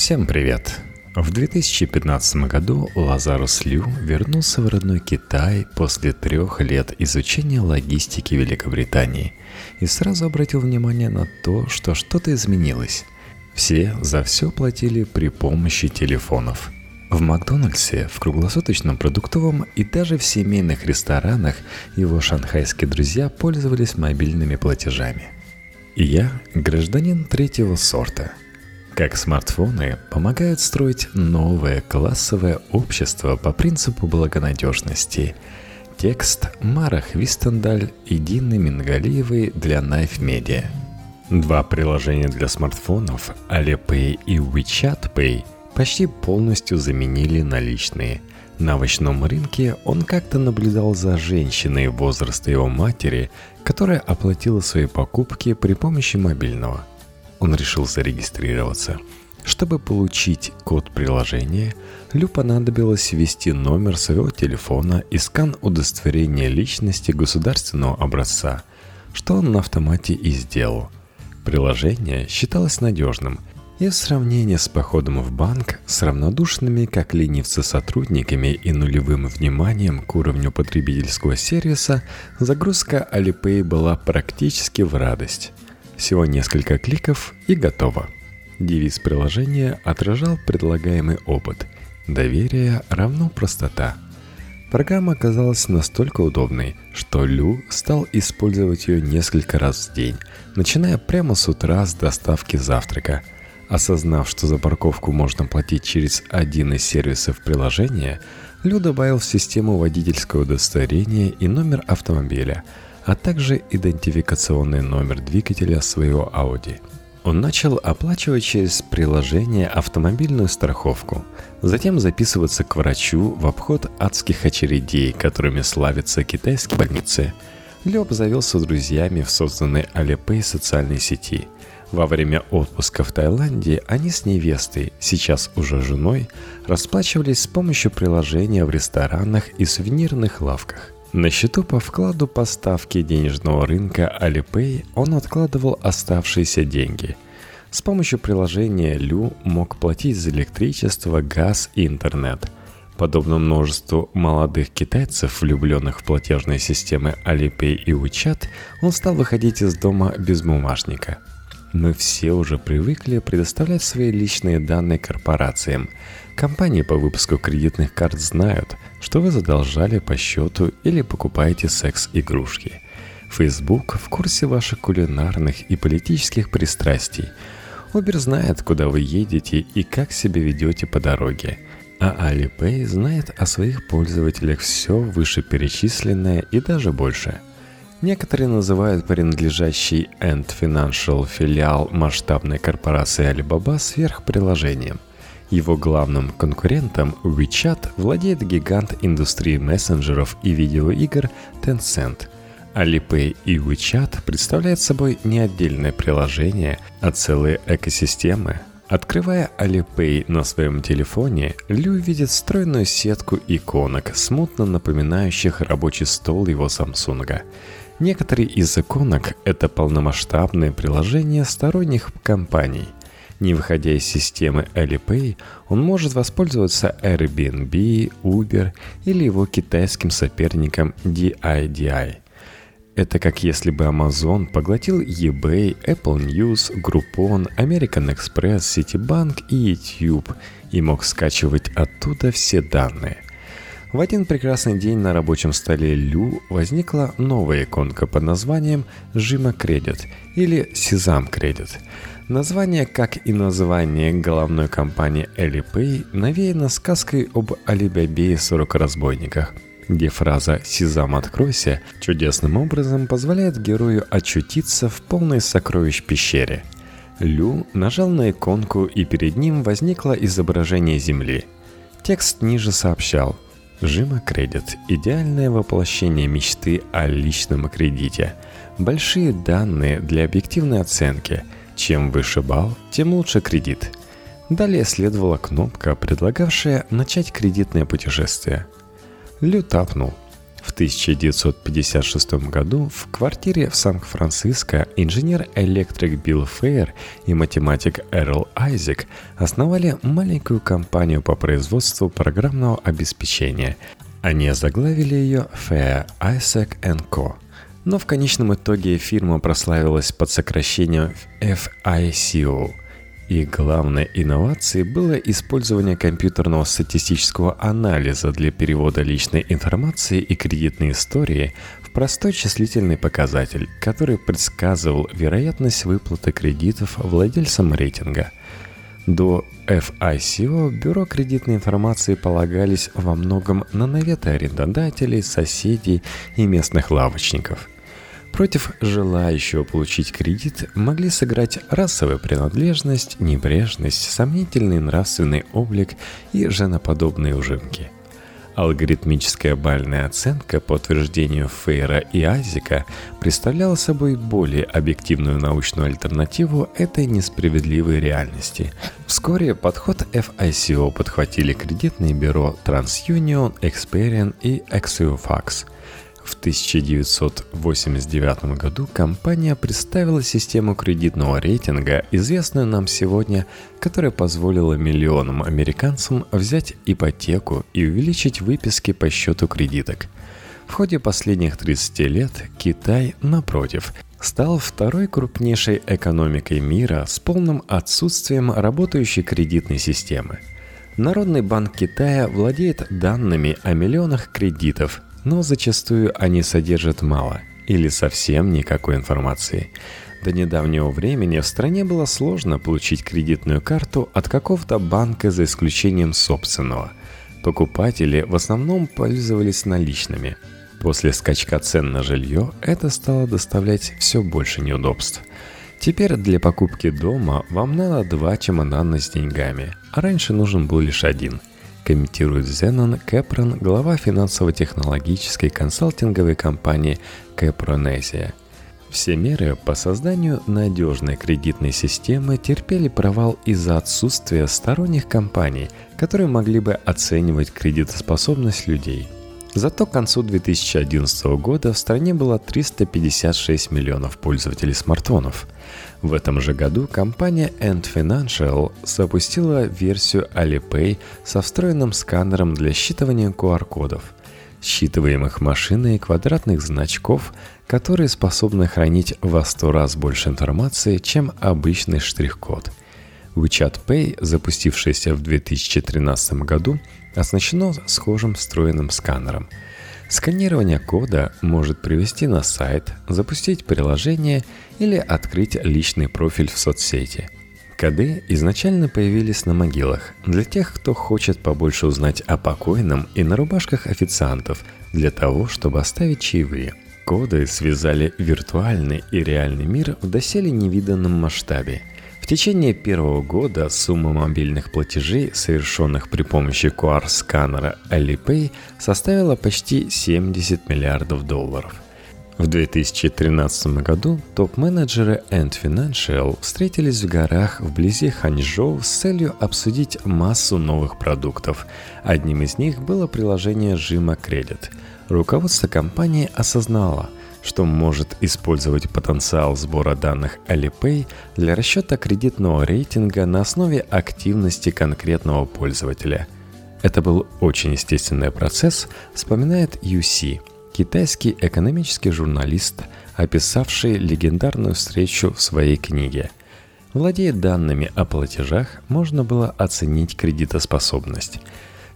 Всем привет! В 2015 году Лазарус Лю вернулся в родной Китай после трех лет изучения логистики Великобритании и сразу обратил внимание на то, что что-то изменилось. Все за все платили при помощи телефонов. В Макдональдсе, в круглосуточном продуктовом и даже в семейных ресторанах его шанхайские друзья пользовались мобильными платежами. И я гражданин третьего сорта – как смартфоны помогают строить новое классовое общество по принципу благонадежности. Текст Мара Хвистендаль и Дины Мингалиевой для Knife Media. Два приложения для смартфонов Alipay и WeChat Pay почти полностью заменили наличные. На овощном рынке он как-то наблюдал за женщиной возраста его матери, которая оплатила свои покупки при помощи мобильного – он решил зарегистрироваться. Чтобы получить код приложения, Лю понадобилось ввести номер своего телефона и скан удостоверения личности государственного образца, что он на автомате и сделал. Приложение считалось надежным, и в сравнении с походом в банк с равнодушными, как ленивцы, сотрудниками и нулевым вниманием к уровню потребительского сервиса, загрузка Alipay была практически в радость. Всего несколько кликов и готово. Девиз приложения отражал предлагаемый опыт. Доверие равно простота. Программа оказалась настолько удобной, что Лю стал использовать ее несколько раз в день, начиная прямо с утра с доставки завтрака. Осознав, что за парковку можно платить через один из сервисов приложения, Лю добавил в систему водительское удостоверение и номер автомобиля – а также идентификационный номер двигателя своего Audi. Он начал оплачивать через приложение автомобильную страховку, затем записываться к врачу в обход адских очередей, которыми славятся китайские больницы. Лё обзавелся друзьями в созданной Alipay социальной сети. Во время отпуска в Таиланде они с невестой, сейчас уже женой, расплачивались с помощью приложения в ресторанах и сувенирных лавках – на счету по вкладу поставки денежного рынка Alipay он откладывал оставшиеся деньги. С помощью приложения Лю мог платить за электричество, газ и интернет. Подобно множеству молодых китайцев, влюбленных в платежные системы Alipay и WeChat, он стал выходить из дома без бумажника. Мы все уже привыкли предоставлять свои личные данные корпорациям – Компании по выпуску кредитных карт знают, что вы задолжали по счету или покупаете секс-игрушки. Facebook в курсе ваших кулинарных и политических пристрастий. Uber знает, куда вы едете и как себя ведете по дороге. А Alipay знает о своих пользователях все вышеперечисленное и даже больше. Некоторые называют принадлежащий Ant Financial филиал масштабной корпорации Alibaba сверхприложением – его главным конкурентом WeChat владеет гигант индустрии мессенджеров и видеоигр Tencent. Alipay и WeChat представляют собой не отдельное приложение, а целые экосистемы. Открывая Alipay на своем телефоне, Лю видит стройную сетку иконок, смутно напоминающих рабочий стол его Samsung. Некоторые из иконок – это полномасштабные приложения сторонних компаний – не выходя из системы Alipay, он может воспользоваться Airbnb, Uber или его китайским соперником DIDI. Это как если бы Amazon поглотил eBay, Apple News, Groupon, American Express, Citibank и YouTube и мог скачивать оттуда все данные. В один прекрасный день на рабочем столе Лю возникла новая иконка под названием «Жима Кредит» или «Сезам Кредит». Название, как и название головной компании Alipay, навеяно сказкой об Алибабе и 40 разбойниках, где фраза «Сезам, откройся» чудесным образом позволяет герою очутиться в полной сокровищ пещере. Лю нажал на иконку, и перед ним возникло изображение Земли. Текст ниже сообщал «Жима кредит – идеальное воплощение мечты о личном кредите. Большие данные для объективной оценки – чем выше балл, тем лучше кредит. Далее следовала кнопка, предлагавшая начать кредитное путешествие. Лю тапнул. В 1956 году в квартире в Сан-Франциско инженер-электрик Билл Фейер и математик Эрл Айзек основали маленькую компанию по производству программного обеспечения. Они озаглавили ее Fair Isaac Co. Но в конечном итоге фирма прославилась под сокращением FICO – их главной инновацией было использование компьютерного статистического анализа для перевода личной информации и кредитной истории в простой числительный показатель, который предсказывал вероятность выплаты кредитов владельцам рейтинга. До FICO бюро кредитной информации полагались во многом на наветы арендодателей, соседей и местных лавочников – Против желающего получить кредит могли сыграть расовая принадлежность, небрежность, сомнительный нравственный облик и женоподобные ужимки. Алгоритмическая бальная оценка по утверждению Фейра и Айзека представляла собой более объективную научную альтернативу этой несправедливой реальности. Вскоре подход FICO подхватили кредитные бюро TransUnion, Experian и Axiofax – в 1989 году компания представила систему кредитного рейтинга, известную нам сегодня, которая позволила миллионам американцам взять ипотеку и увеличить выписки по счету кредиток. В ходе последних 30 лет Китай, напротив, стал второй крупнейшей экономикой мира с полным отсутствием работающей кредитной системы. Народный банк Китая владеет данными о миллионах кредитов, но зачастую они содержат мало или совсем никакой информации. До недавнего времени в стране было сложно получить кредитную карту от какого-то банка за исключением собственного. Покупатели в основном пользовались наличными. После скачка цен на жилье это стало доставлять все больше неудобств. Теперь для покупки дома вам надо два чемодана с деньгами, а раньше нужен был лишь один – комментирует Зенон Кэпрон, глава финансово-технологической консалтинговой компании Кэпронезия. Все меры по созданию надежной кредитной системы терпели провал из-за отсутствия сторонних компаний, которые могли бы оценивать кредитоспособность людей. Зато к концу 2011 года в стране было 356 миллионов пользователей смартфонов – в этом же году компания Ant Financial запустила версию Alipay со встроенным сканером для считывания QR-кодов, считываемых машиной квадратных значков, которые способны хранить во 100 раз больше информации, чем обычный штрих-код. WeChat Pay, запустившаяся в 2013 году, оснащено схожим встроенным сканером – Сканирование кода может привести на сайт, запустить приложение или открыть личный профиль в соцсети. Коды изначально появились на могилах для тех, кто хочет побольше узнать о покойном и на рубашках официантов для того, чтобы оставить чаевые. Коды связали виртуальный и реальный мир в доселе невиданном масштабе – течение первого года сумма мобильных платежей, совершенных при помощи QR-сканера Alipay, составила почти 70 миллиардов долларов. В 2013 году топ-менеджеры Ant Financial встретились в горах вблизи Ханчжоу с целью обсудить массу новых продуктов. Одним из них было приложение Jima Credit. Руководство компании осознало – что может использовать потенциал сбора данных Alipay для расчета кредитного рейтинга на основе активности конкретного пользователя. Это был очень естественный процесс, вспоминает UC, китайский экономический журналист, описавший легендарную встречу в своей книге. Владея данными о платежах, можно было оценить кредитоспособность –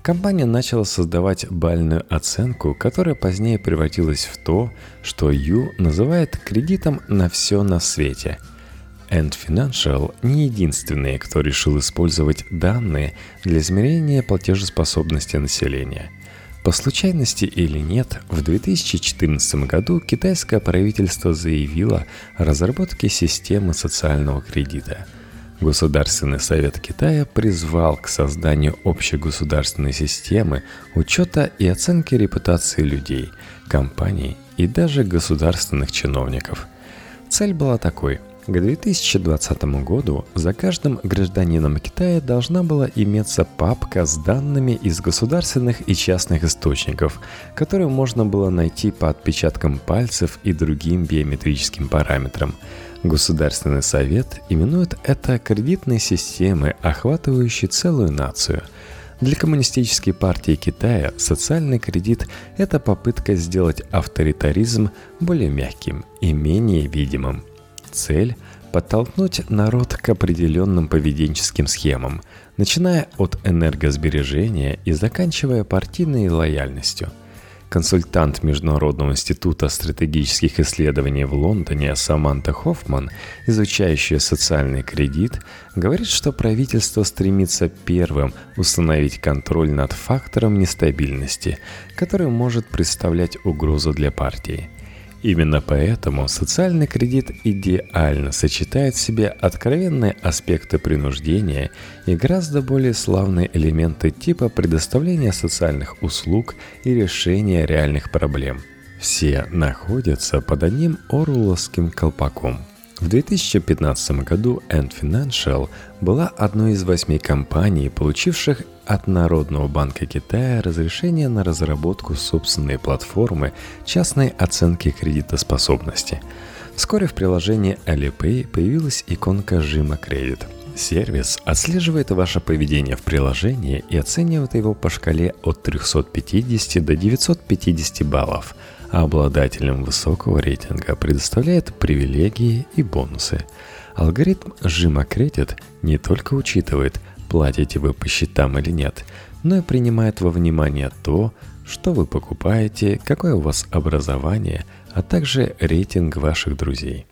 компания начала создавать бальную оценку, которая позднее превратилась в то, что Ю называет кредитом на все на свете. End Financial не единственные, кто решил использовать данные для измерения платежеспособности населения. По случайности или нет, в 2014 году китайское правительство заявило о разработке системы социального кредита – Государственный совет Китая призвал к созданию общегосударственной системы учета и оценки репутации людей, компаний и даже государственных чиновников. Цель была такой К 2020 году за каждым гражданином Китая должна была иметься папка с данными из государственных и частных источников, которые можно было найти по отпечаткам пальцев и другим биометрическим параметрам. Государственный совет именует это кредитной системой, охватывающей целую нацию – для Коммунистической партии Китая социальный кредит – это попытка сделать авторитаризм более мягким и менее видимым. Цель – подтолкнуть народ к определенным поведенческим схемам, начиная от энергосбережения и заканчивая партийной лояльностью – Консультант Международного института стратегических исследований в Лондоне Саманта Хоффман, изучающая социальный кредит, говорит, что правительство стремится первым установить контроль над фактором нестабильности, который может представлять угрозу для партии – Именно поэтому социальный кредит идеально сочетает в себе откровенные аспекты принуждения и гораздо более славные элементы типа предоставления социальных услуг и решения реальных проблем. Все находятся под одним оруэлловским колпаком – в 2015 году Ant Financial была одной из восьми компаний, получивших от Народного банка Китая разрешение на разработку собственной платформы частной оценки кредитоспособности. Вскоре в приложении Alipay появилась иконка жима кредит. Сервис отслеживает ваше поведение в приложении и оценивает его по шкале от 350 до 950 баллов – обладателям высокого рейтинга предоставляет привилегии и бонусы. Алгоритм кредит не только учитывает, платите вы по счетам или нет, но и принимает во внимание то, что вы покупаете, какое у вас образование, а также рейтинг ваших друзей.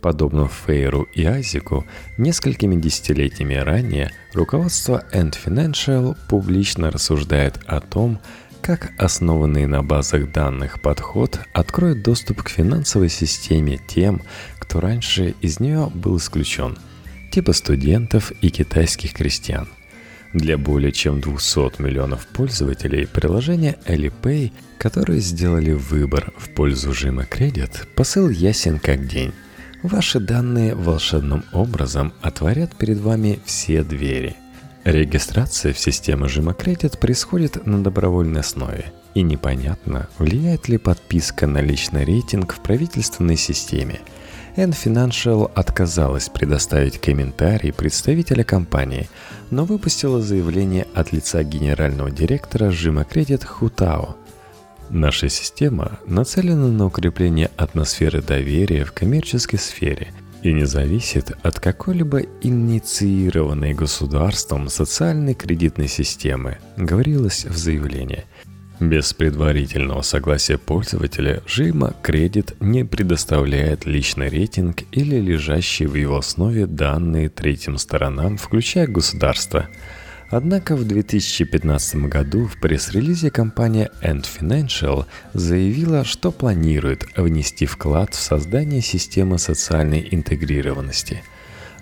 Подобно Фейру и Айзеку, несколькими десятилетиями ранее руководство End Financial публично рассуждает о том, как основанный на базах данных подход откроет доступ к финансовой системе тем, кто раньше из нее был исключен, типа студентов и китайских крестьян. Для более чем 200 миллионов пользователей приложения Alipay, которые сделали выбор в пользу жима кредит, посыл ясен как день. Ваши данные волшебным образом отворят перед вами все двери – Регистрация в систему жима кредит происходит на добровольной основе, и непонятно, влияет ли подписка на личный рейтинг в правительственной системе. N Financial отказалась предоставить комментарий представителя компании, но выпустила заявление от лица генерального директора жима кредит Хутао. Наша система нацелена на укрепление атмосферы доверия в коммерческой сфере – и не зависит от какой-либо инициированной государством социальной кредитной системы, говорилось в заявлении. Без предварительного согласия пользователя Жима кредит не предоставляет личный рейтинг или лежащие в его основе данные третьим сторонам, включая государство – Однако в 2015 году в пресс-релизе компания End Financial заявила, что планирует внести вклад в создание системы социальной интегрированности.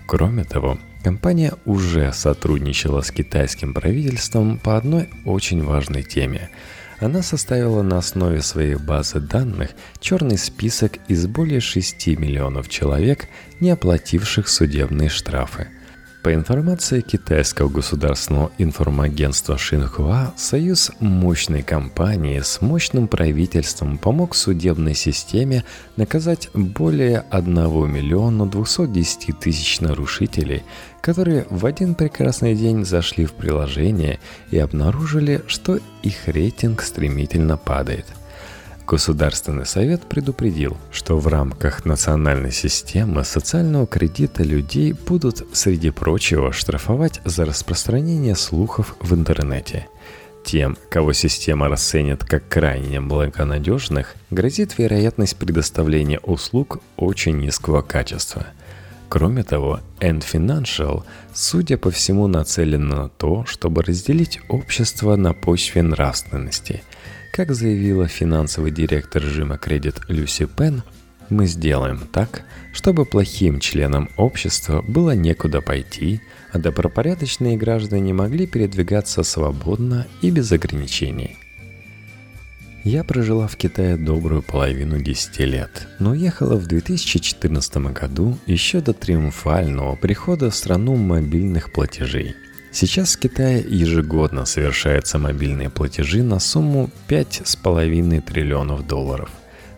Кроме того, компания уже сотрудничала с китайским правительством по одной очень важной теме. Она составила на основе своей базы данных черный список из более 6 миллионов человек, не оплативших судебные штрафы – по информации китайского государственного информагентства Шинхуа, союз мощной компании с мощным правительством помог судебной системе наказать более 1 миллиона 210 тысяч нарушителей, которые в один прекрасный день зашли в приложение и обнаружили, что их рейтинг стремительно падает – Государственный совет предупредил, что в рамках национальной системы социального кредита людей будут, среди прочего, штрафовать за распространение слухов в интернете. Тем, кого система расценит как крайне благонадежных, грозит вероятность предоставления услуг очень низкого качества. Кроме того, End Financial, судя по всему, нацелена на то, чтобы разделить общество на почве нравственности – как заявила финансовый директор Жима Кредит Люси Пен, мы сделаем так, чтобы плохим членам общества было некуда пойти, а добропорядочные граждане могли передвигаться свободно и без ограничений. Я прожила в Китае добрую половину 10 лет, но уехала в 2014 году еще до триумфального прихода в страну мобильных платежей. Сейчас в Китае ежегодно совершаются мобильные платежи на сумму 5,5 триллионов долларов.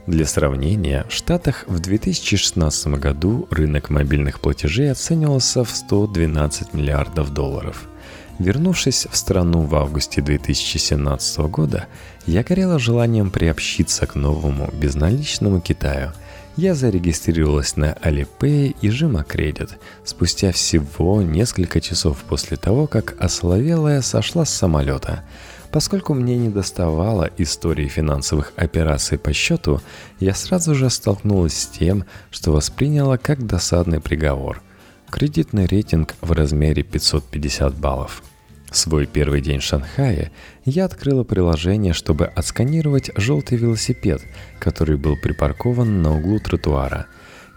Для сравнения, в Штатах в 2016 году рынок мобильных платежей оценивался в 112 миллиардов долларов – Вернувшись в страну в августе 2017 года, я горела желанием приобщиться к новому безналичному Китаю. Я зарегистрировалась на Alipay и Жима Кредит спустя всего несколько часов после того, как осоловелая сошла с самолета. Поскольку мне не доставало истории финансовых операций по счету, я сразу же столкнулась с тем, что восприняла как досадный приговор – Кредитный рейтинг в размере 550 баллов. Свой первый день в Шанхае я открыла приложение, чтобы отсканировать желтый велосипед, который был припаркован на углу тротуара.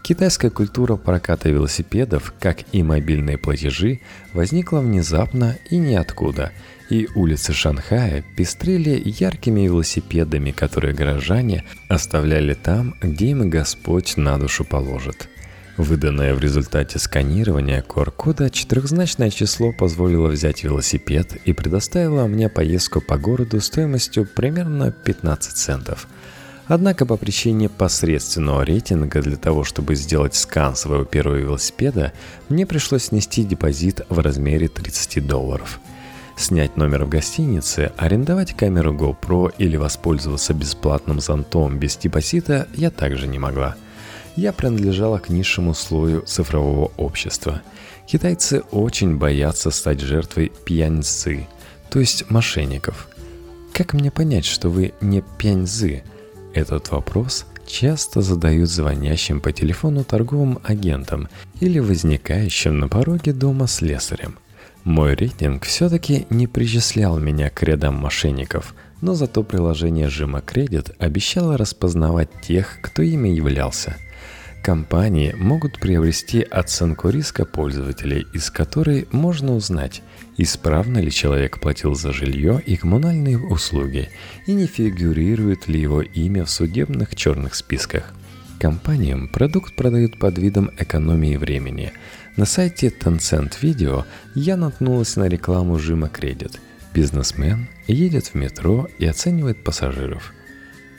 Китайская культура проката велосипедов, как и мобильные платежи, возникла внезапно и ниоткуда, и улицы Шанхая пестрели яркими велосипедами, которые горожане оставляли там, где им Господь на душу положит – Выданное в результате сканирования QR-кода четырехзначное число позволило взять велосипед и предоставило мне поездку по городу стоимостью примерно 15 центов. Однако по причине посредственного рейтинга для того, чтобы сделать скан своего первого велосипеда, мне пришлось снести депозит в размере 30 долларов. Снять номер в гостинице, арендовать камеру GoPro или воспользоваться бесплатным зонтом без депозита я также не могла – я принадлежала к низшему слою цифрового общества. Китайцы очень боятся стать жертвой пьяньцы, то есть мошенников. Как мне понять, что вы не пьяньзы? Этот вопрос часто задают звонящим по телефону торговым агентам или возникающим на пороге дома слесарем. Мой рейтинг все-таки не причислял меня к рядам мошенников, но зато приложение Жима Кредит обещало распознавать тех, кто ими являлся – Компании могут приобрести оценку риска пользователей, из которой можно узнать, исправно ли человек платил за жилье и коммунальные услуги, и не фигурирует ли его имя в судебных черных списках. Компаниям продукт продают под видом экономии времени. На сайте Tencent Video я наткнулась на рекламу жима кредит. Бизнесмен едет в метро и оценивает пассажиров.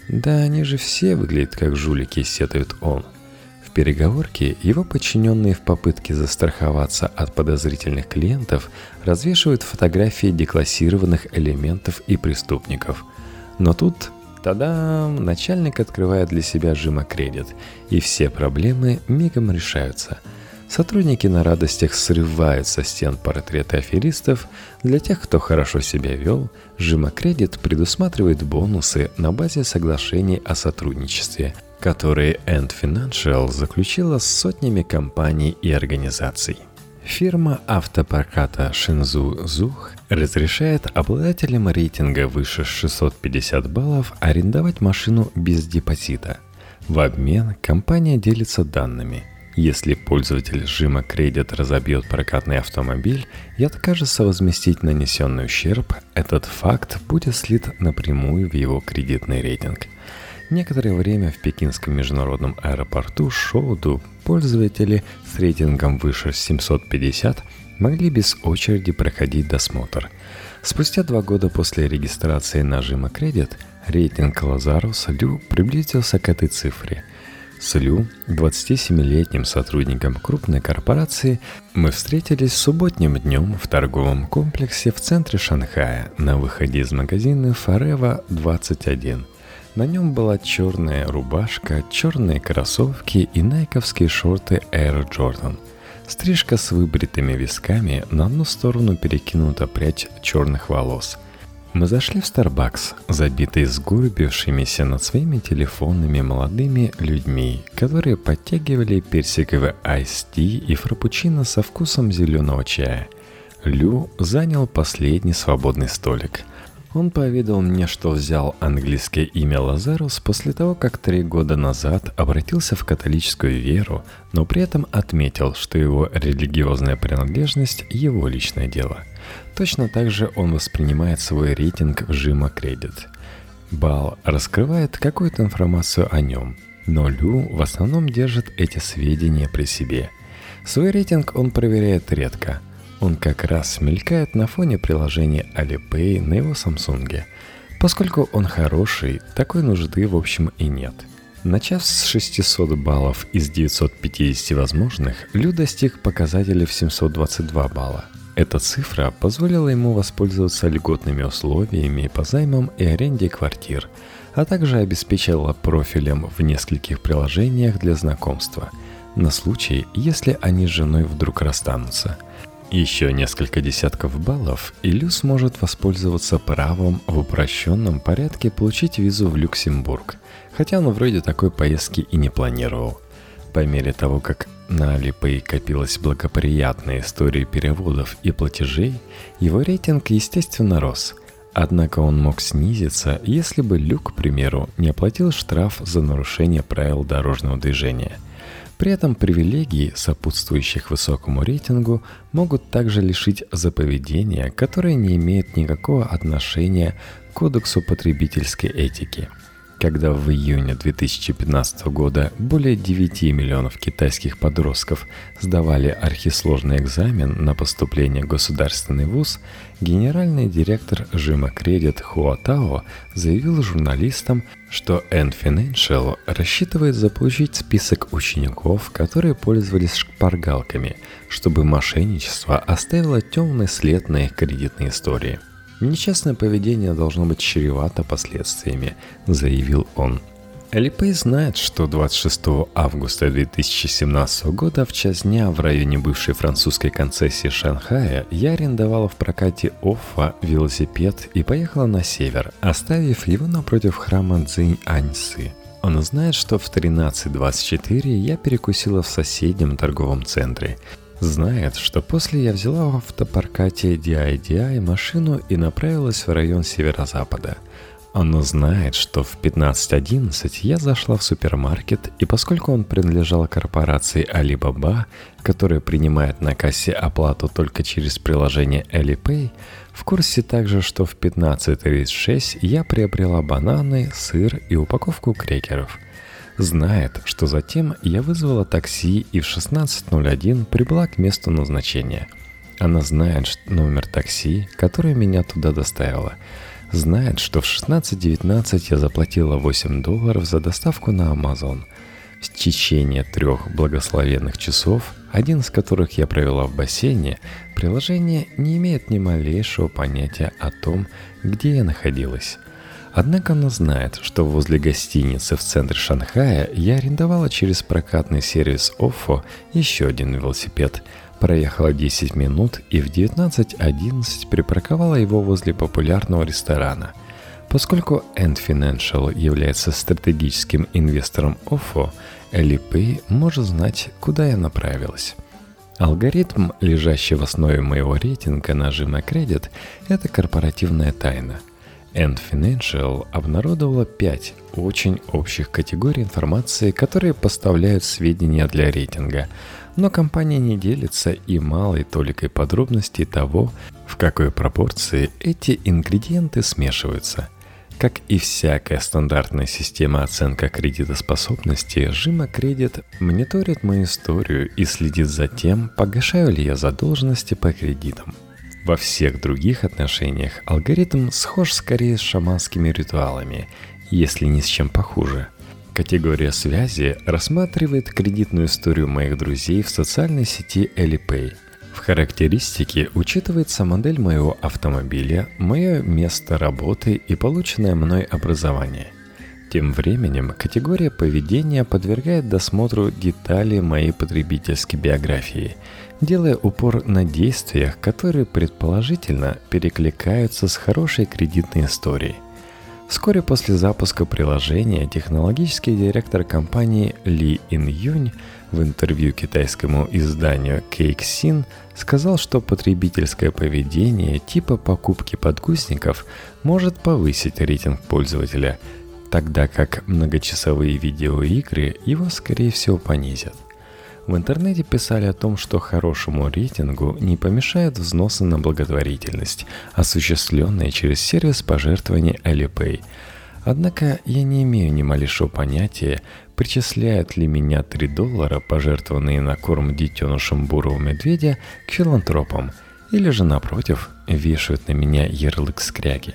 Да они же все выглядят как жулики, сетует он переговорке его подчиненные в попытке застраховаться от подозрительных клиентов развешивают фотографии деклассированных элементов и преступников. Но тут, тогда начальник открывает для себя жима кредит, и все проблемы мигом решаются. Сотрудники на радостях срывают со стен портреты аферистов. Для тех, кто хорошо себя вел, жима кредит предусматривает бонусы на базе соглашений о сотрудничестве – которые End Financial заключила с сотнями компаний и организаций. Фирма автопроката Шинзу Зух разрешает обладателям рейтинга выше 650 баллов арендовать машину без депозита. В обмен компания делится данными. Если пользователь жима кредит разобьет прокатный автомобиль и откажется возместить нанесенный ущерб, этот факт будет слит напрямую в его кредитный рейтинг – Некоторое время в пекинском международном аэропорту Шоуду пользователи с рейтингом выше 750 могли без очереди проходить досмотр. Спустя два года после регистрации нажима «Кредит» рейтинг Лазарус Лю приблизился к этой цифре. С Лю, 27-летним сотрудником крупной корпорации, мы встретились субботним днем в торговом комплексе в центре Шанхая на выходе из магазина Forever 21 – на нем была черная рубашка, черные кроссовки и найковские шорты Air Jordan. Стрижка с выбритыми висками, на одну сторону перекинута прядь черных волос. Мы зашли в Starbucks, забитый сгорбившимися над своими телефонами молодыми людьми, которые подтягивали персиковый айс-ти и фрапучино со вкусом зеленого чая. Лю занял последний свободный столик – он поведал мне, что взял английское имя Лазарус после того, как три года назад обратился в католическую веру, но при этом отметил, что его религиозная принадлежность – его личное дело. Точно так же он воспринимает свой рейтинг в Жима Кредит. Балл раскрывает какую-то информацию о нем, но Лю в основном держит эти сведения при себе. Свой рейтинг он проверяет редко. Он как раз мелькает на фоне приложения Alipay на его Samsung. Поскольку он хороший, такой нужды в общем и нет – Начав с 600 баллов из 950 возможных, Лю достиг показателя в 722 балла. Эта цифра позволила ему воспользоваться льготными условиями по займам и аренде квартир, а также обеспечила профилем в нескольких приложениях для знакомства, на случай, если они с женой вдруг расстанутся. Еще несколько десятков баллов, и Лю сможет воспользоваться правом в упрощенном порядке получить визу в Люксембург – хотя он вроде такой поездки и не планировал. По мере того, как на Alipay копилась благоприятная история переводов и платежей, его рейтинг, естественно, рос. Однако он мог снизиться, если бы Люк, к примеру, не оплатил штраф за нарушение правил дорожного движения. При этом привилегии, сопутствующих высокому рейтингу, могут также лишить за поведение, которое не имеет никакого отношения к кодексу потребительской этики – когда в июне 2015 года более 9 миллионов китайских подростков сдавали архисложный экзамен на поступление в государственный вуз, генеральный директор Жима Кредит Хуатао заявил журналистам, что N Financial рассчитывает заполучить список учеников, которые пользовались шпаргалками, чтобы мошенничество оставило темный след на их кредитной истории – Нечестное поведение должно быть чревато последствиями, заявил он. Алипей знает, что 26 августа 2017 года в час дня в районе бывшей французской концессии Шанхая я арендовала в прокате Оффа велосипед и поехала на север, оставив его напротив храма Цзинь Аньсы. Он знает, что в 13.24 я перекусила в соседнем торговом центре Знает, что после я взяла в автопаркате DIDI машину и направилась в район северо-запада. Оно знает, что в 15.11 я зашла в супермаркет, и поскольку он принадлежал корпорации Alibaba, которая принимает на кассе оплату только через приложение Alipay, в курсе также, что в 15.36 я приобрела бананы, сыр и упаковку крекеров – знает, что затем я вызвала такси и в 16.01 прибыла к месту назначения. Она знает номер такси, которое меня туда доставило. Знает, что в 16.19 я заплатила 8 долларов за доставку на Amazon. В течение трех благословенных часов, один из которых я провела в бассейне, приложение не имеет ни малейшего понятия о том, где я находилась. Однако она знает, что возле гостиницы в центре Шанхая я арендовала через прокатный сервис Оффо еще один велосипед, проехала 10 минут и в 19.11 припарковала его возле популярного ресторана. Поскольку End Financial является стратегическим инвестором Оффо, Alipay может знать, куда я направилась. Алгоритм, лежащий в основе моего рейтинга нажима кредит, это корпоративная тайна – End Financial обнародовала пять очень общих категорий информации, которые поставляют сведения для рейтинга, но компания не делится и малой толикой подробностей того, в какой пропорции эти ингредиенты смешиваются. Как и всякая стандартная система оценка кредитоспособности, Жима Кредит мониторит мою историю и следит за тем, погашаю ли я задолженности по кредитам. Во всех других отношениях алгоритм схож скорее с шаманскими ритуалами, если ни с чем похуже. Категория связи рассматривает кредитную историю моих друзей в социальной сети Alipay. В характеристике учитывается модель моего автомобиля, мое место работы и полученное мной образование. Тем временем категория поведения подвергает досмотру детали моей потребительской биографии – делая упор на действиях, которые предположительно перекликаются с хорошей кредитной историей. Вскоре после запуска приложения технологический директор компании Ли Ин Юнь в интервью китайскому изданию Cake сказал, что потребительское поведение типа покупки подгузников может повысить рейтинг пользователя, тогда как многочасовые видеоигры его скорее всего понизят. В интернете писали о том, что хорошему рейтингу не помешают взносы на благотворительность, осуществленные через сервис пожертвований Alipay. Однако я не имею ни малейшего понятия, причисляют ли меня 3 доллара, пожертвованные на корм детенышам бурого медведя, к филантропам, или же, напротив, вешают на меня ярлык скряги.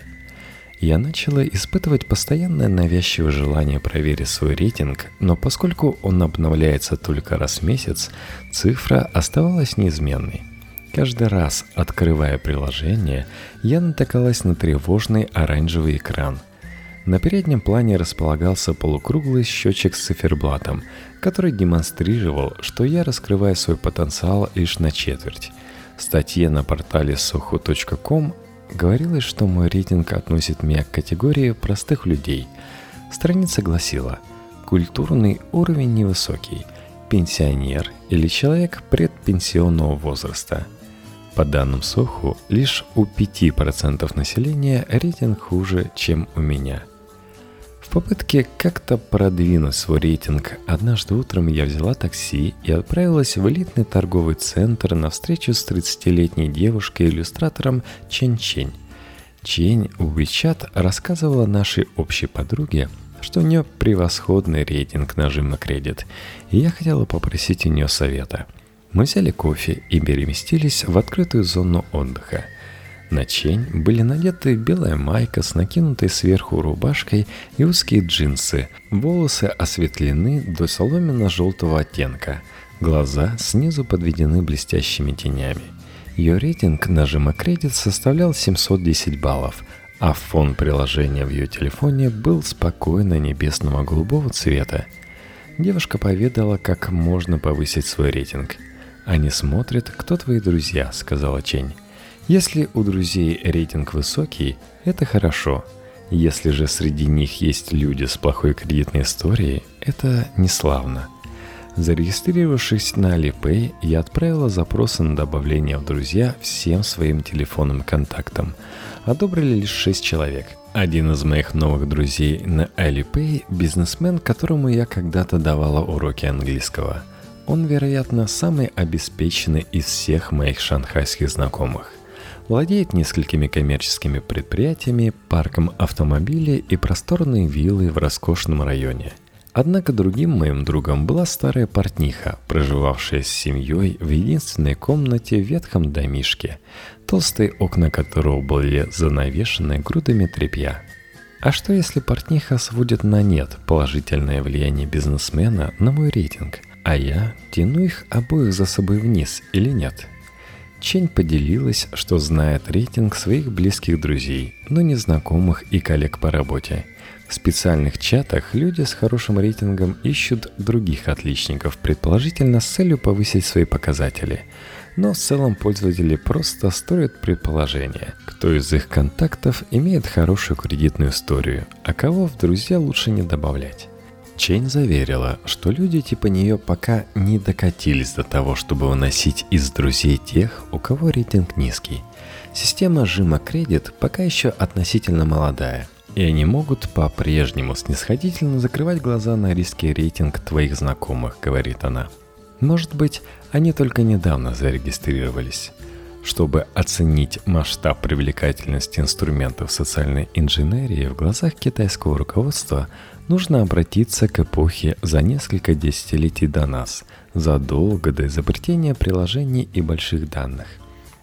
Я начала испытывать постоянное навязчивое желание проверить свой рейтинг, но поскольку он обновляется только раз в месяц, цифра оставалась неизменной. Каждый раз, открывая приложение, я натыкалась на тревожный оранжевый экран. На переднем плане располагался полукруглый счетчик с циферблатом, который демонстрировал, что я раскрываю свой потенциал лишь на четверть. В статье на портале sohu.com Говорилось, что мой рейтинг относит меня к категории простых людей. Страница гласила «Культурный уровень невысокий, пенсионер или человек предпенсионного возраста». По данным Соху, лишь у 5% населения рейтинг хуже, чем у меня – в попытке как-то продвинуть свой рейтинг, однажды утром я взяла такси и отправилась в элитный торговый центр на встречу с 30-летней девушкой-иллюстратором Чень Чень. Чень в WeChat рассказывала нашей общей подруге, что у нее превосходный рейтинг нажима кредит, и я хотела попросить у нее совета. Мы взяли кофе и переместились в открытую зону отдыха – на Чень были надеты белая майка с накинутой сверху рубашкой и узкие джинсы. Волосы осветлены до соломенно-желтого оттенка. Глаза снизу подведены блестящими тенями. Ее рейтинг нажима кредит составлял 710 баллов, а фон приложения в ее телефоне был спокойно небесного голубого цвета. Девушка поведала, как можно повысить свой рейтинг. «Они смотрят, кто твои друзья», — сказала Чень. Если у друзей рейтинг высокий, это хорошо. Если же среди них есть люди с плохой кредитной историей, это не славно. Зарегистрировавшись на Alipay, я отправила запросы на добавление в друзья всем своим телефонным контактам. Одобрили лишь 6 человек. Один из моих новых друзей на Alipay – бизнесмен, которому я когда-то давала уроки английского. Он, вероятно, самый обеспеченный из всех моих шанхайских знакомых владеет несколькими коммерческими предприятиями, парком автомобилей и просторной виллой в роскошном районе. Однако другим моим другом была старая портниха, проживавшая с семьей в единственной комнате в ветхом домишке, толстые окна которого были занавешены грудами тряпья. А что если портниха сводит на нет положительное влияние бизнесмена на мой рейтинг, а я тяну их обоих за собой вниз или нет – Чень поделилась, что знает рейтинг своих близких друзей, но не знакомых и коллег по работе. В специальных чатах люди с хорошим рейтингом ищут других отличников, предположительно с целью повысить свои показатели. Но в целом пользователи просто строят предположение, кто из их контактов имеет хорошую кредитную историю, а кого в друзья лучше не добавлять. Чейн заверила, что люди типа нее пока не докатились до того, чтобы выносить из друзей тех, у кого рейтинг низкий. Система жима кредит пока еще относительно молодая, и они могут по-прежнему снисходительно закрывать глаза на риски рейтинг твоих знакомых, говорит она. Может быть, они только недавно зарегистрировались. Чтобы оценить масштаб привлекательности инструментов социальной инженерии в глазах китайского руководства, нужно обратиться к эпохе за несколько десятилетий до нас, задолго до изобретения приложений и больших данных.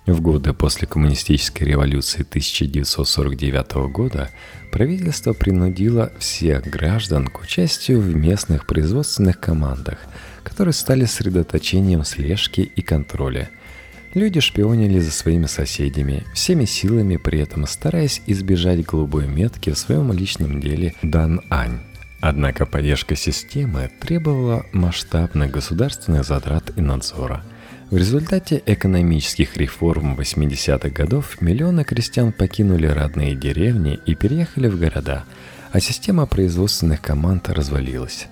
В годы после коммунистической революции 1949 года правительство принудило всех граждан к участию в местных производственных командах, которые стали средоточением слежки и контроля – Люди шпионили за своими соседями, всеми силами при этом стараясь избежать голубой метки в своем личном деле Дан Ань. Однако поддержка системы требовала масштабных государственных затрат и надзора. В результате экономических реформ 80-х годов миллионы крестьян покинули родные деревни и переехали в города, а система производственных команд развалилась.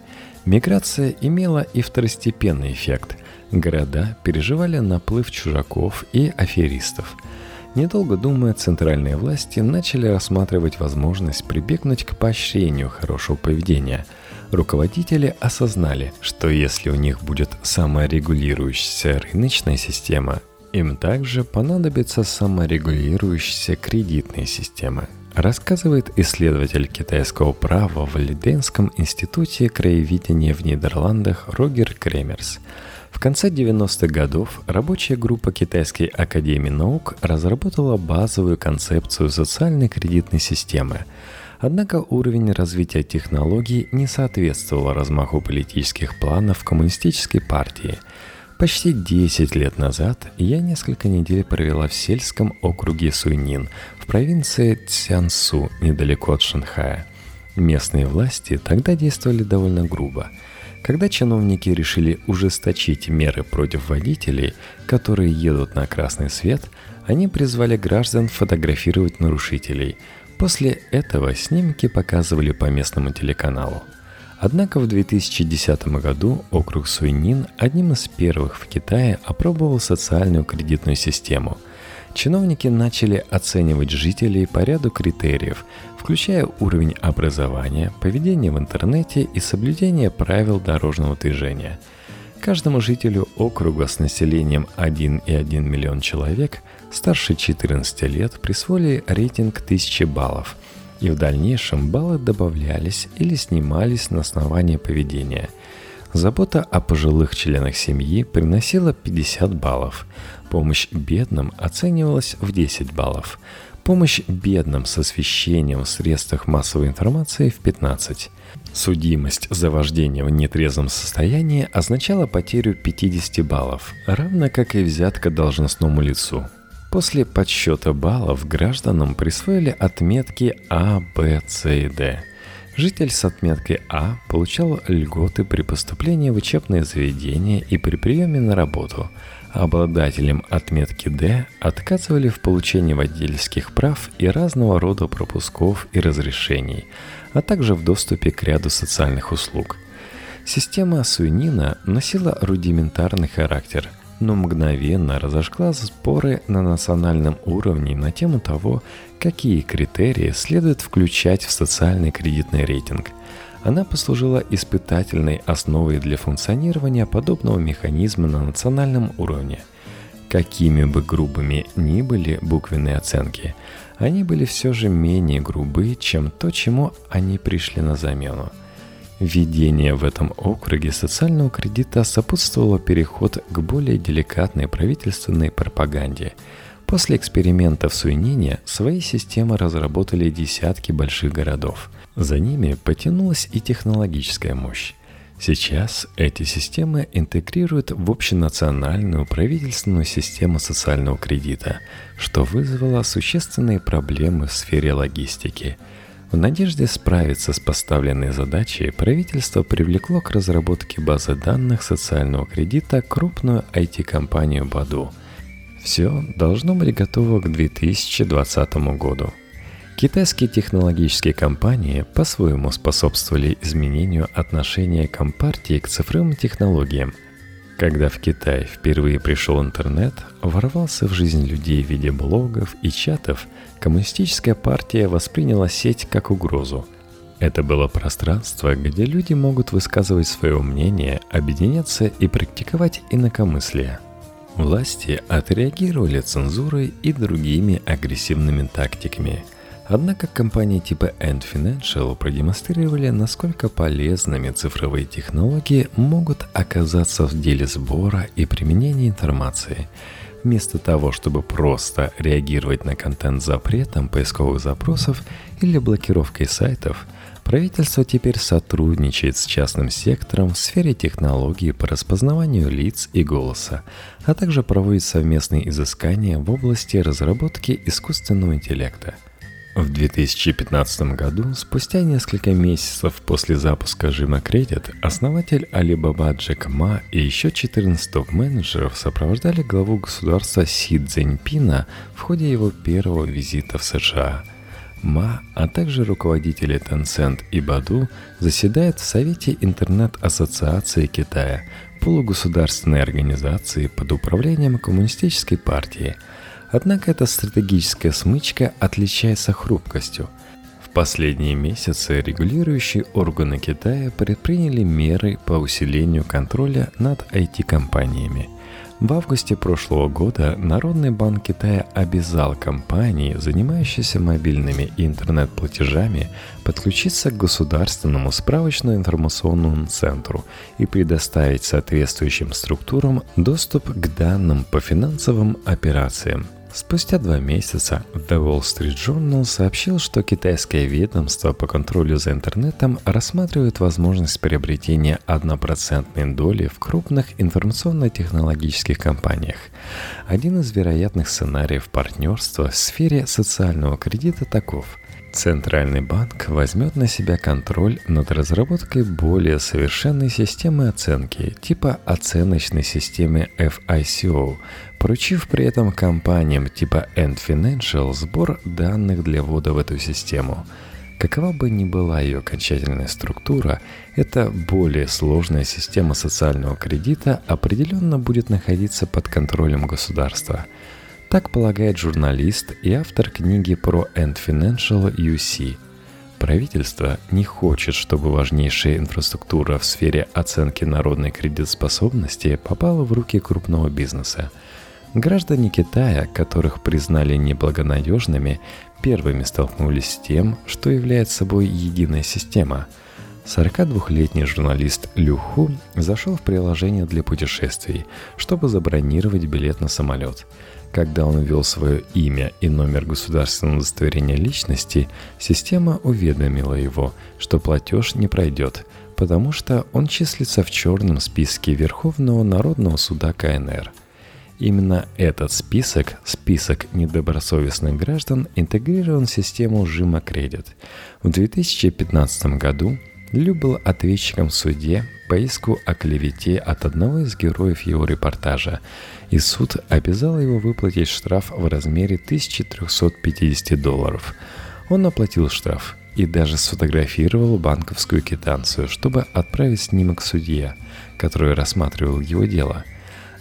Миграция имела и второстепенный эффект. Города переживали наплыв чужаков и аферистов – Недолго думая, центральные власти начали рассматривать возможность прибегнуть к поощрению хорошего поведения. Руководители осознали, что если у них будет саморегулирующаяся рыночная система, им также понадобится саморегулирующаяся кредитная система. рассказывает исследователь китайского права в Лиденском институте краеведения в Нидерландах Рогер Кремерс. В конце 90-х годов рабочая группа Китайской академии наук разработала базовую концепцию социальной кредитной системы. Однако уровень развития технологий не соответствовал размаху политических планов коммунистической партии – Почти 10 лет назад я несколько недель провела в сельском округе Суйнин в провинции Цянсу, недалеко от Шанхая. Местные власти тогда действовали довольно грубо. Когда чиновники решили ужесточить меры против водителей, которые едут на красный свет, они призвали граждан фотографировать нарушителей. После этого снимки показывали по местному телеканалу – Однако в 2010 году округ Суйнин одним из первых в Китае опробовал социальную кредитную систему. Чиновники начали оценивать жителей по ряду критериев, включая уровень образования, поведение в интернете и соблюдение правил дорожного движения. Каждому жителю округа с населением 1,1 миллион человек старше 14 лет присвоили рейтинг 1000 баллов – и в дальнейшем баллы добавлялись или снимались на основании поведения. Забота о пожилых членах семьи приносила 50 баллов, помощь бедным оценивалась в 10 баллов, помощь бедным с освещением в средствах массовой информации в 15. Судимость за вождение в нетрезвом состоянии означала потерю 50 баллов, равно как и взятка должностному лицу – После подсчета баллов гражданам присвоили отметки А, Б, С и Д. Житель с отметкой А получал льготы при поступлении в учебное заведение и при приеме на работу. Обладателям отметки D отказывали в получении водительских прав и разного рода пропусков и разрешений, а также в доступе к ряду социальных услуг. Система Суинина носила рудиментарный характер – но мгновенно разожгла споры на национальном уровне на тему того, какие критерии следует включать в социальный кредитный рейтинг. Она послужила испытательной основой для функционирования подобного механизма на национальном уровне. Какими бы грубыми ни были буквенные оценки, они были все же менее грубы, чем то, чему они пришли на замену – Введение в этом округе социального кредита сопутствовало переход к более деликатной правительственной пропаганде. После экспериментов Суйнине свои системы разработали десятки больших городов. За ними потянулась и технологическая мощь. Сейчас эти системы интегрируют в общенациональную правительственную систему социального кредита, что вызвало существенные проблемы в сфере логистики – в надежде справиться с поставленной задачей, правительство привлекло к разработке базы данных социального кредита крупную IT-компанию Баду. Все должно быть готово к 2020 году. Китайские технологические компании по-своему способствовали изменению отношения Компартии к цифровым технологиям. Когда в Китай впервые пришел интернет, ворвался в жизнь людей в виде блогов и чатов – Коммунистическая партия восприняла сеть как угрозу. Это было пространство, где люди могут высказывать свое мнение, объединяться и практиковать инакомыслие. Власти отреагировали цензурой и другими агрессивными тактиками. Однако компании типа End Financial продемонстрировали, насколько полезными цифровые технологии могут оказаться в деле сбора и применения информации – Вместо того, чтобы просто реагировать на контент запретом поисковых запросов или блокировкой сайтов, правительство теперь сотрудничает с частным сектором в сфере технологий по распознаванию лиц и голоса, а также проводит совместные изыскания в области разработки искусственного интеллекта – в 2015 году, спустя несколько месяцев после запуска Жима Credit, основатель Alibaba Джек Ма и еще 14 топ-менеджеров сопровождали главу государства Си Цзиньпина в ходе его первого визита в США. Ма, а также руководители Tencent и Баду заседают в Совете Интернет-ассоциации Китая, полугосударственной организации под управлением Коммунистической партии – Однако эта стратегическая смычка отличается хрупкостью. В последние месяцы регулирующие органы Китая предприняли меры по усилению контроля над IT-компаниями. В августе прошлого года Народный банк Китая обязал компании, занимающиеся мобильными и интернет-платежами, подключиться к государственному справочно-информационному центру и предоставить соответствующим структурам доступ к данным по финансовым операциям – Спустя два месяца The Wall Street Journal сообщил, что китайское ведомство по контролю за интернетом рассматривает возможность приобретения однопроцентной доли в крупных информационно-технологических компаниях. Один из вероятных сценариев партнерства в сфере социального кредита таков – Центральный банк возьмет на себя контроль над разработкой более совершенной системы оценки типа оценочной системы FICO, поручив при этом компаниям типа End Financial сбор данных для ввода в эту систему. Какова бы ни была ее окончательная структура, эта более сложная система социального кредита определенно будет находиться под контролем государства – так полагает журналист и автор книги про End Financial UC. Правительство не хочет, чтобы важнейшая инфраструктура в сфере оценки народной кредитоспособности попала в руки крупного бизнеса. Граждане Китая, которых признали неблагонадежными, первыми столкнулись с тем, что является собой единая система – 42-летний журналист Лю Ху зашел в приложение для путешествий, чтобы забронировать билет на самолет. Когда он ввел свое имя и номер государственного удостоверения личности, система уведомила его, что платеж не пройдет, потому что он числится в черном списке Верховного народного суда КНР. Именно этот список, список недобросовестных граждан, интегрирован в систему Жима Кредит. В 2015 году Лю был ответчиком в суде по иску о клевете от одного из героев его репортажа, и суд обязал его выплатить штраф в размере 1350 долларов. Он оплатил штраф и даже сфотографировал банковскую квитанцию, чтобы отправить снимок судье, который рассматривал его дело.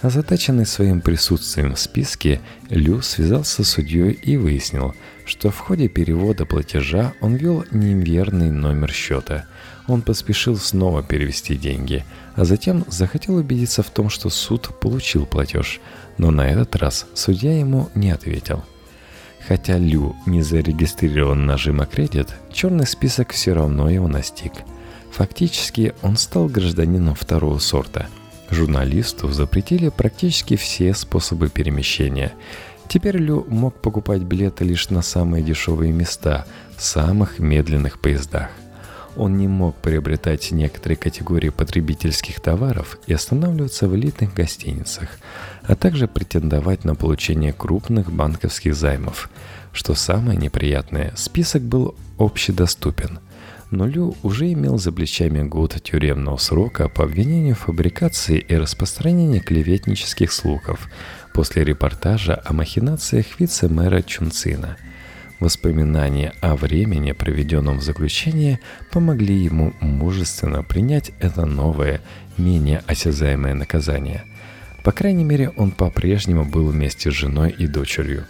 Озадаченный своим присутствием в списке, Лю связался с судьей и выяснил, что в ходе перевода платежа он ввел неверный номер счета – он поспешил снова перевести деньги, а затем захотел убедиться в том, что суд получил платеж, но на этот раз судья ему не ответил. Хотя Лю не зарегистрирован на Жима кредит, черный список все равно его настиг. Фактически он стал гражданином второго сорта. Журналисту запретили практически все способы перемещения. Теперь Лю мог покупать билеты лишь на самые дешевые места, в самых медленных поездах он не мог приобретать некоторые категории потребительских товаров и останавливаться в элитных гостиницах, а также претендовать на получение крупных банковских займов. Что самое неприятное, список был общедоступен. Но Лю уже имел за плечами год тюремного срока по обвинению в фабрикации и распространении клеветнических слухов после репортажа о махинациях вице-мэра Чунцина – Воспоминания о времени, проведенном в заключении, помогли ему мужественно принять это новое, менее осязаемое наказание. По крайней мере, он по-прежнему был вместе с женой и дочерью.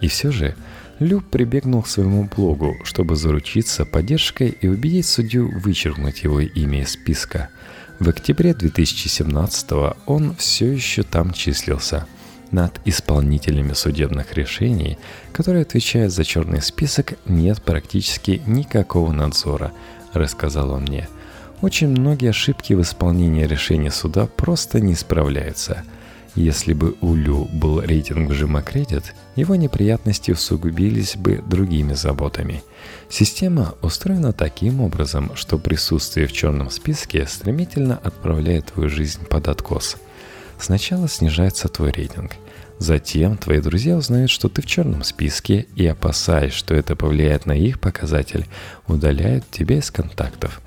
И все же, Лю прибегнул к своему блогу, чтобы заручиться поддержкой и убедить судью вычеркнуть его имя из списка. В октябре 2017 он все еще там числился – над исполнителями судебных решений, которые отвечают за черный список, нет практически никакого надзора, рассказал он мне. Очень многие ошибки в исполнении решения суда просто не справляются. Если бы у Лю был рейтинг вжима кредит, его неприятности усугубились бы другими заботами. Система устроена таким образом, что присутствие в черном списке стремительно отправляет твою жизнь под откос – Сначала снижается твой рейтинг. Затем твои друзья узнают, что ты в черном списке и, опасаясь, что это повлияет на их показатель, удаляют тебя из контактов.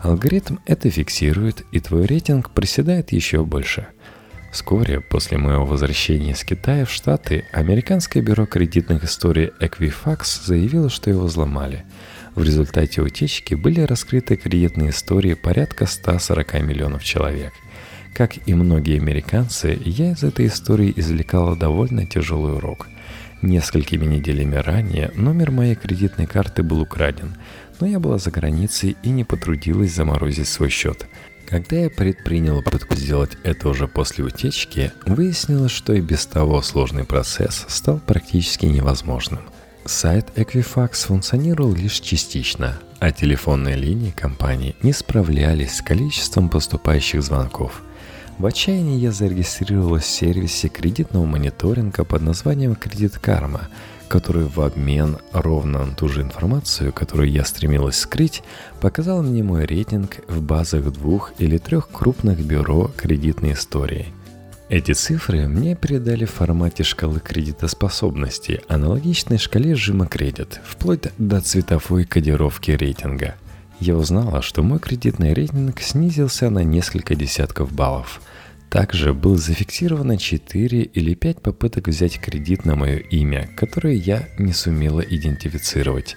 Алгоритм это фиксирует, и твой рейтинг проседает еще больше. Вскоре после моего возвращения из Китая в Штаты, американское бюро кредитных историй Equifax заявило, что его взломали. В результате утечки были раскрыты кредитные истории порядка 140 миллионов человек – как и многие американцы, я из этой истории извлекала довольно тяжелый урок. Несколькими неделями ранее номер моей кредитной карты был украден, но я была за границей и не потрудилась заморозить свой счет. Когда я предпринял попытку сделать это уже после утечки, выяснилось, что и без того сложный процесс стал практически невозможным. Сайт Equifax функционировал лишь частично, а телефонные линии компании не справлялись с количеством поступающих звонков. В отчаянии я зарегистрировалась в сервисе кредитного мониторинга под названием «Кредит Карма», который в обмен ровно на ту же информацию, которую я стремилась скрыть, показал мне мой рейтинг в базах двух или трех крупных бюро кредитной истории. Эти цифры мне передали в формате шкалы кредитоспособности, аналогичной шкале сжима кредит, вплоть до цветовой кодировки рейтинга. Я узнала, что мой кредитный рейтинг снизился на несколько десятков баллов – также было зафиксировано 4 или 5 попыток взять кредит на мое имя, которые я не сумела идентифицировать.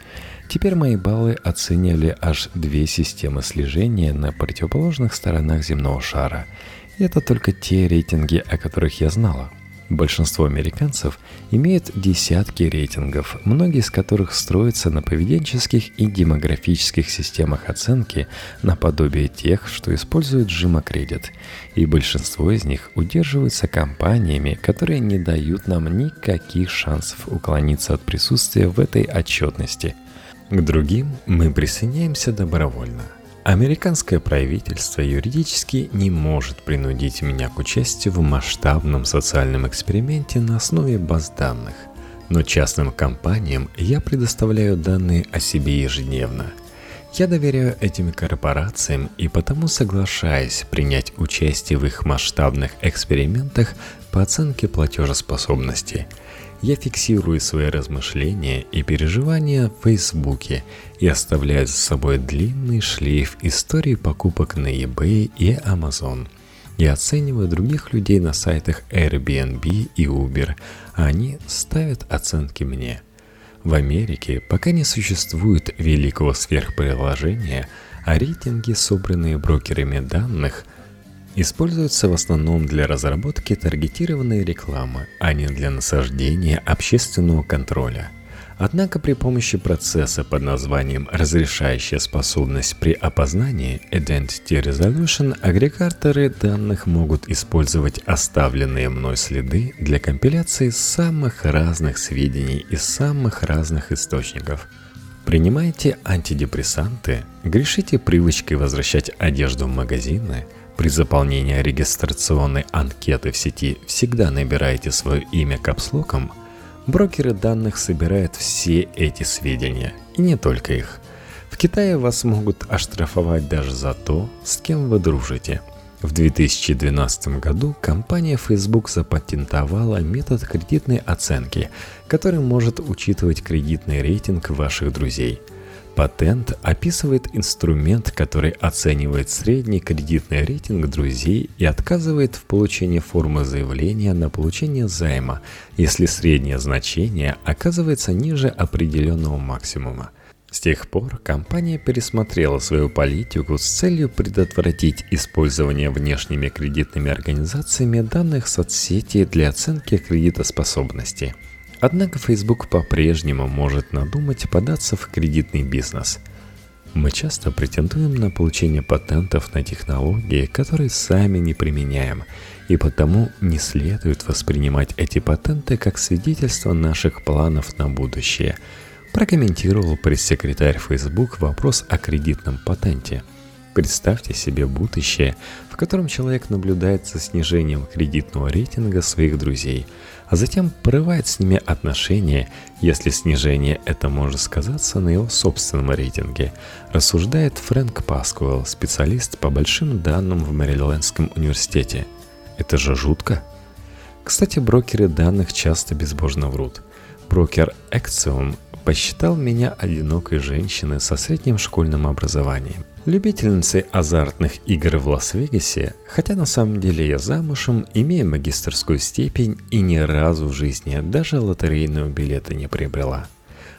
Теперь мои баллы оценивали аж две системы слежения на противоположных сторонах земного шара. И это только те рейтинги, о которых я знала – Большинство американцев имеют десятки рейтингов, многие из которых строятся на поведенческих и демографических системах оценки наподобие тех, что использует Джима Кредит. И большинство из них удерживаются компаниями, которые не дают нам никаких шансов уклониться от присутствия в этой отчетности. К другим мы присоединяемся добровольно – Американское правительство юридически не может принудить меня к участию в масштабном социальном эксперименте на основе баз данных, но частным компаниям я предоставляю данные о себе ежедневно. Я доверяю этим корпорациям и потому соглашаюсь принять участие в их масштабных экспериментах по оценке платежеспособности – я фиксирую свои размышления и переживания в Фейсбуке и оставляю за собой длинный шлейф историй покупок на eBay и Amazon. Я оцениваю других людей на сайтах Airbnb и Uber, а они ставят оценки мне. В Америке пока не существует великого сверхприложения, а рейтинги, собранные брокерами данных – используются в основном для разработки таргетированной рекламы, а не для насаждения общественного контроля. Однако при помощи процесса под названием «разрешающая способность при опознании» Identity Resolution агрегаторы данных могут использовать оставленные мной следы для компиляции самых разных сведений из самых разных источников. Принимайте антидепрессанты, грешите привычкой возвращать одежду в магазины – при заполнении регистрационной анкеты в сети всегда набираете свое имя капслоком, брокеры данных собирают все эти сведения, и не только их. В Китае вас могут оштрафовать даже за то, с кем вы дружите. В 2012 году компания Facebook запатентовала метод кредитной оценки, который может учитывать кредитный рейтинг ваших друзей – Патент описывает инструмент, который оценивает средний кредитный рейтинг друзей и отказывает в получении формы заявления на получение займа, если среднее значение оказывается ниже определенного максимума. С тех пор компания пересмотрела свою политику с целью предотвратить использование внешними кредитными организациями данных соцсети для оценки кредитоспособности – Однако Facebook по-прежнему может надумать податься в кредитный бизнес. Мы часто претендуем на получение патентов на технологии, которые сами не применяем, и потому не следует воспринимать эти патенты как свидетельство наших планов на будущее, прокомментировал пресс-секретарь Facebook вопрос о кредитном патенте. Представьте себе будущее, в котором человек наблюдает за снижением кредитного рейтинга своих друзей – а затем порывает с ними отношения, если снижение это может сказаться на его собственном рейтинге, рассуждает Фрэнк Паскуэлл, специалист по большим данным в Мэрилендском университете. Это же жутко. Кстати, брокеры данных часто безбожно врут. Брокер Axiom посчитал меня одинокой женщиной со средним школьным образованием. Любительницей азартных игр в Лас-Вегасе, хотя на самом деле я замужем, имею магистрскую степень и ни разу в жизни даже лотерейного билета не приобрела.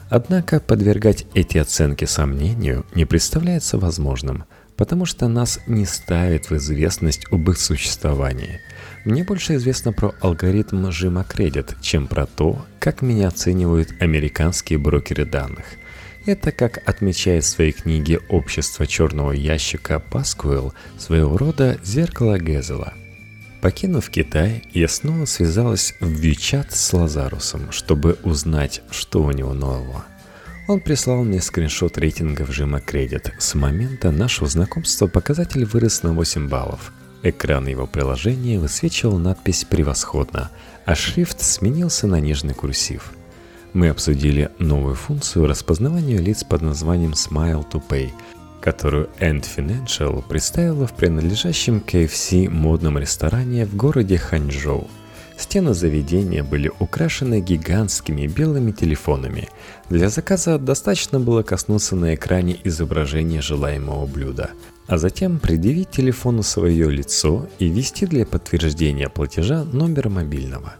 Однако подвергать эти оценки сомнению не представляется возможным, потому что нас не ставит в известность об их существовании – мне больше известно про алгоритм жима кредит, чем про то, как меня оценивают американские брокеры данных. Это, как отмечает в своей книге «Общество черного ящика» Паскуэлл, своего рода зеркало Гезела. Покинув Китай, я снова связалась в Вичат с Лазарусом, чтобы узнать, что у него нового. Он прислал мне скриншот рейтинга вжима кредит. С момента нашего знакомства показатель вырос на 8 баллов. Экран его приложения высвечивал надпись «Превосходно», а шрифт сменился на нежный курсив – мы обсудили новую функцию распознавания лиц под названием Smile to Pay, которую End Financial представила в принадлежащем KFC модном ресторане в городе Ханчжоу. Стены заведения были украшены гигантскими белыми телефонами. Для заказа достаточно было коснуться на экране изображения желаемого блюда, а затем предъявить телефону свое лицо и ввести для подтверждения платежа номер мобильного.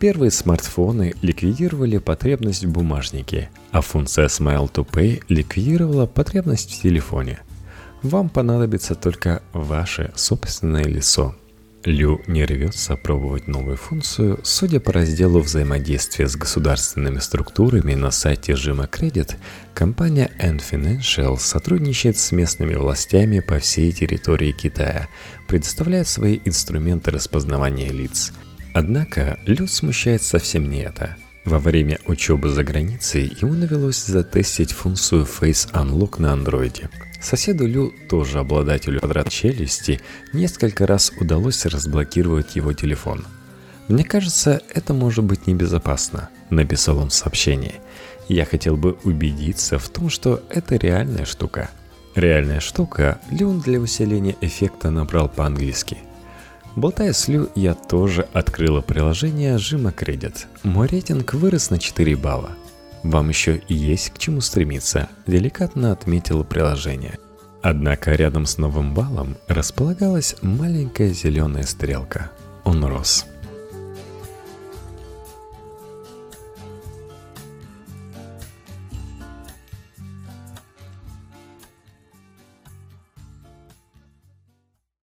Первые смартфоны ликвидировали потребность в бумажнике, а функция Smile to Pay ликвидировала потребность в телефоне. Вам понадобится только ваше собственное лицо. Лю не рвется пробовать новую функцию. Судя по разделу взаимодействия с государственными структурами на сайте Жима Credit, компания N Financial сотрудничает с местными властями по всей территории Китая, предоставляет свои инструменты распознавания лиц – Однако Лю смущает совсем не это. Во время учебы за границей ему навелось затестить функцию Face Unlock на андроиде. Соседу Лю, тоже обладателю квадрат челюсти, несколько раз удалось разблокировать его телефон. «Мне кажется, это может быть небезопасно», — написал он в сообщении. «Я хотел бы убедиться в том, что это реальная штука». Реальная штука Люн для усиления эффекта набрал по-английски — Болтая с Лю, я тоже открыла приложение Жима Кредит. Мой рейтинг вырос на 4 балла. Вам еще есть к чему стремиться, деликатно отметила приложение. Однако рядом с новым баллом располагалась маленькая зеленая стрелка. Он рос.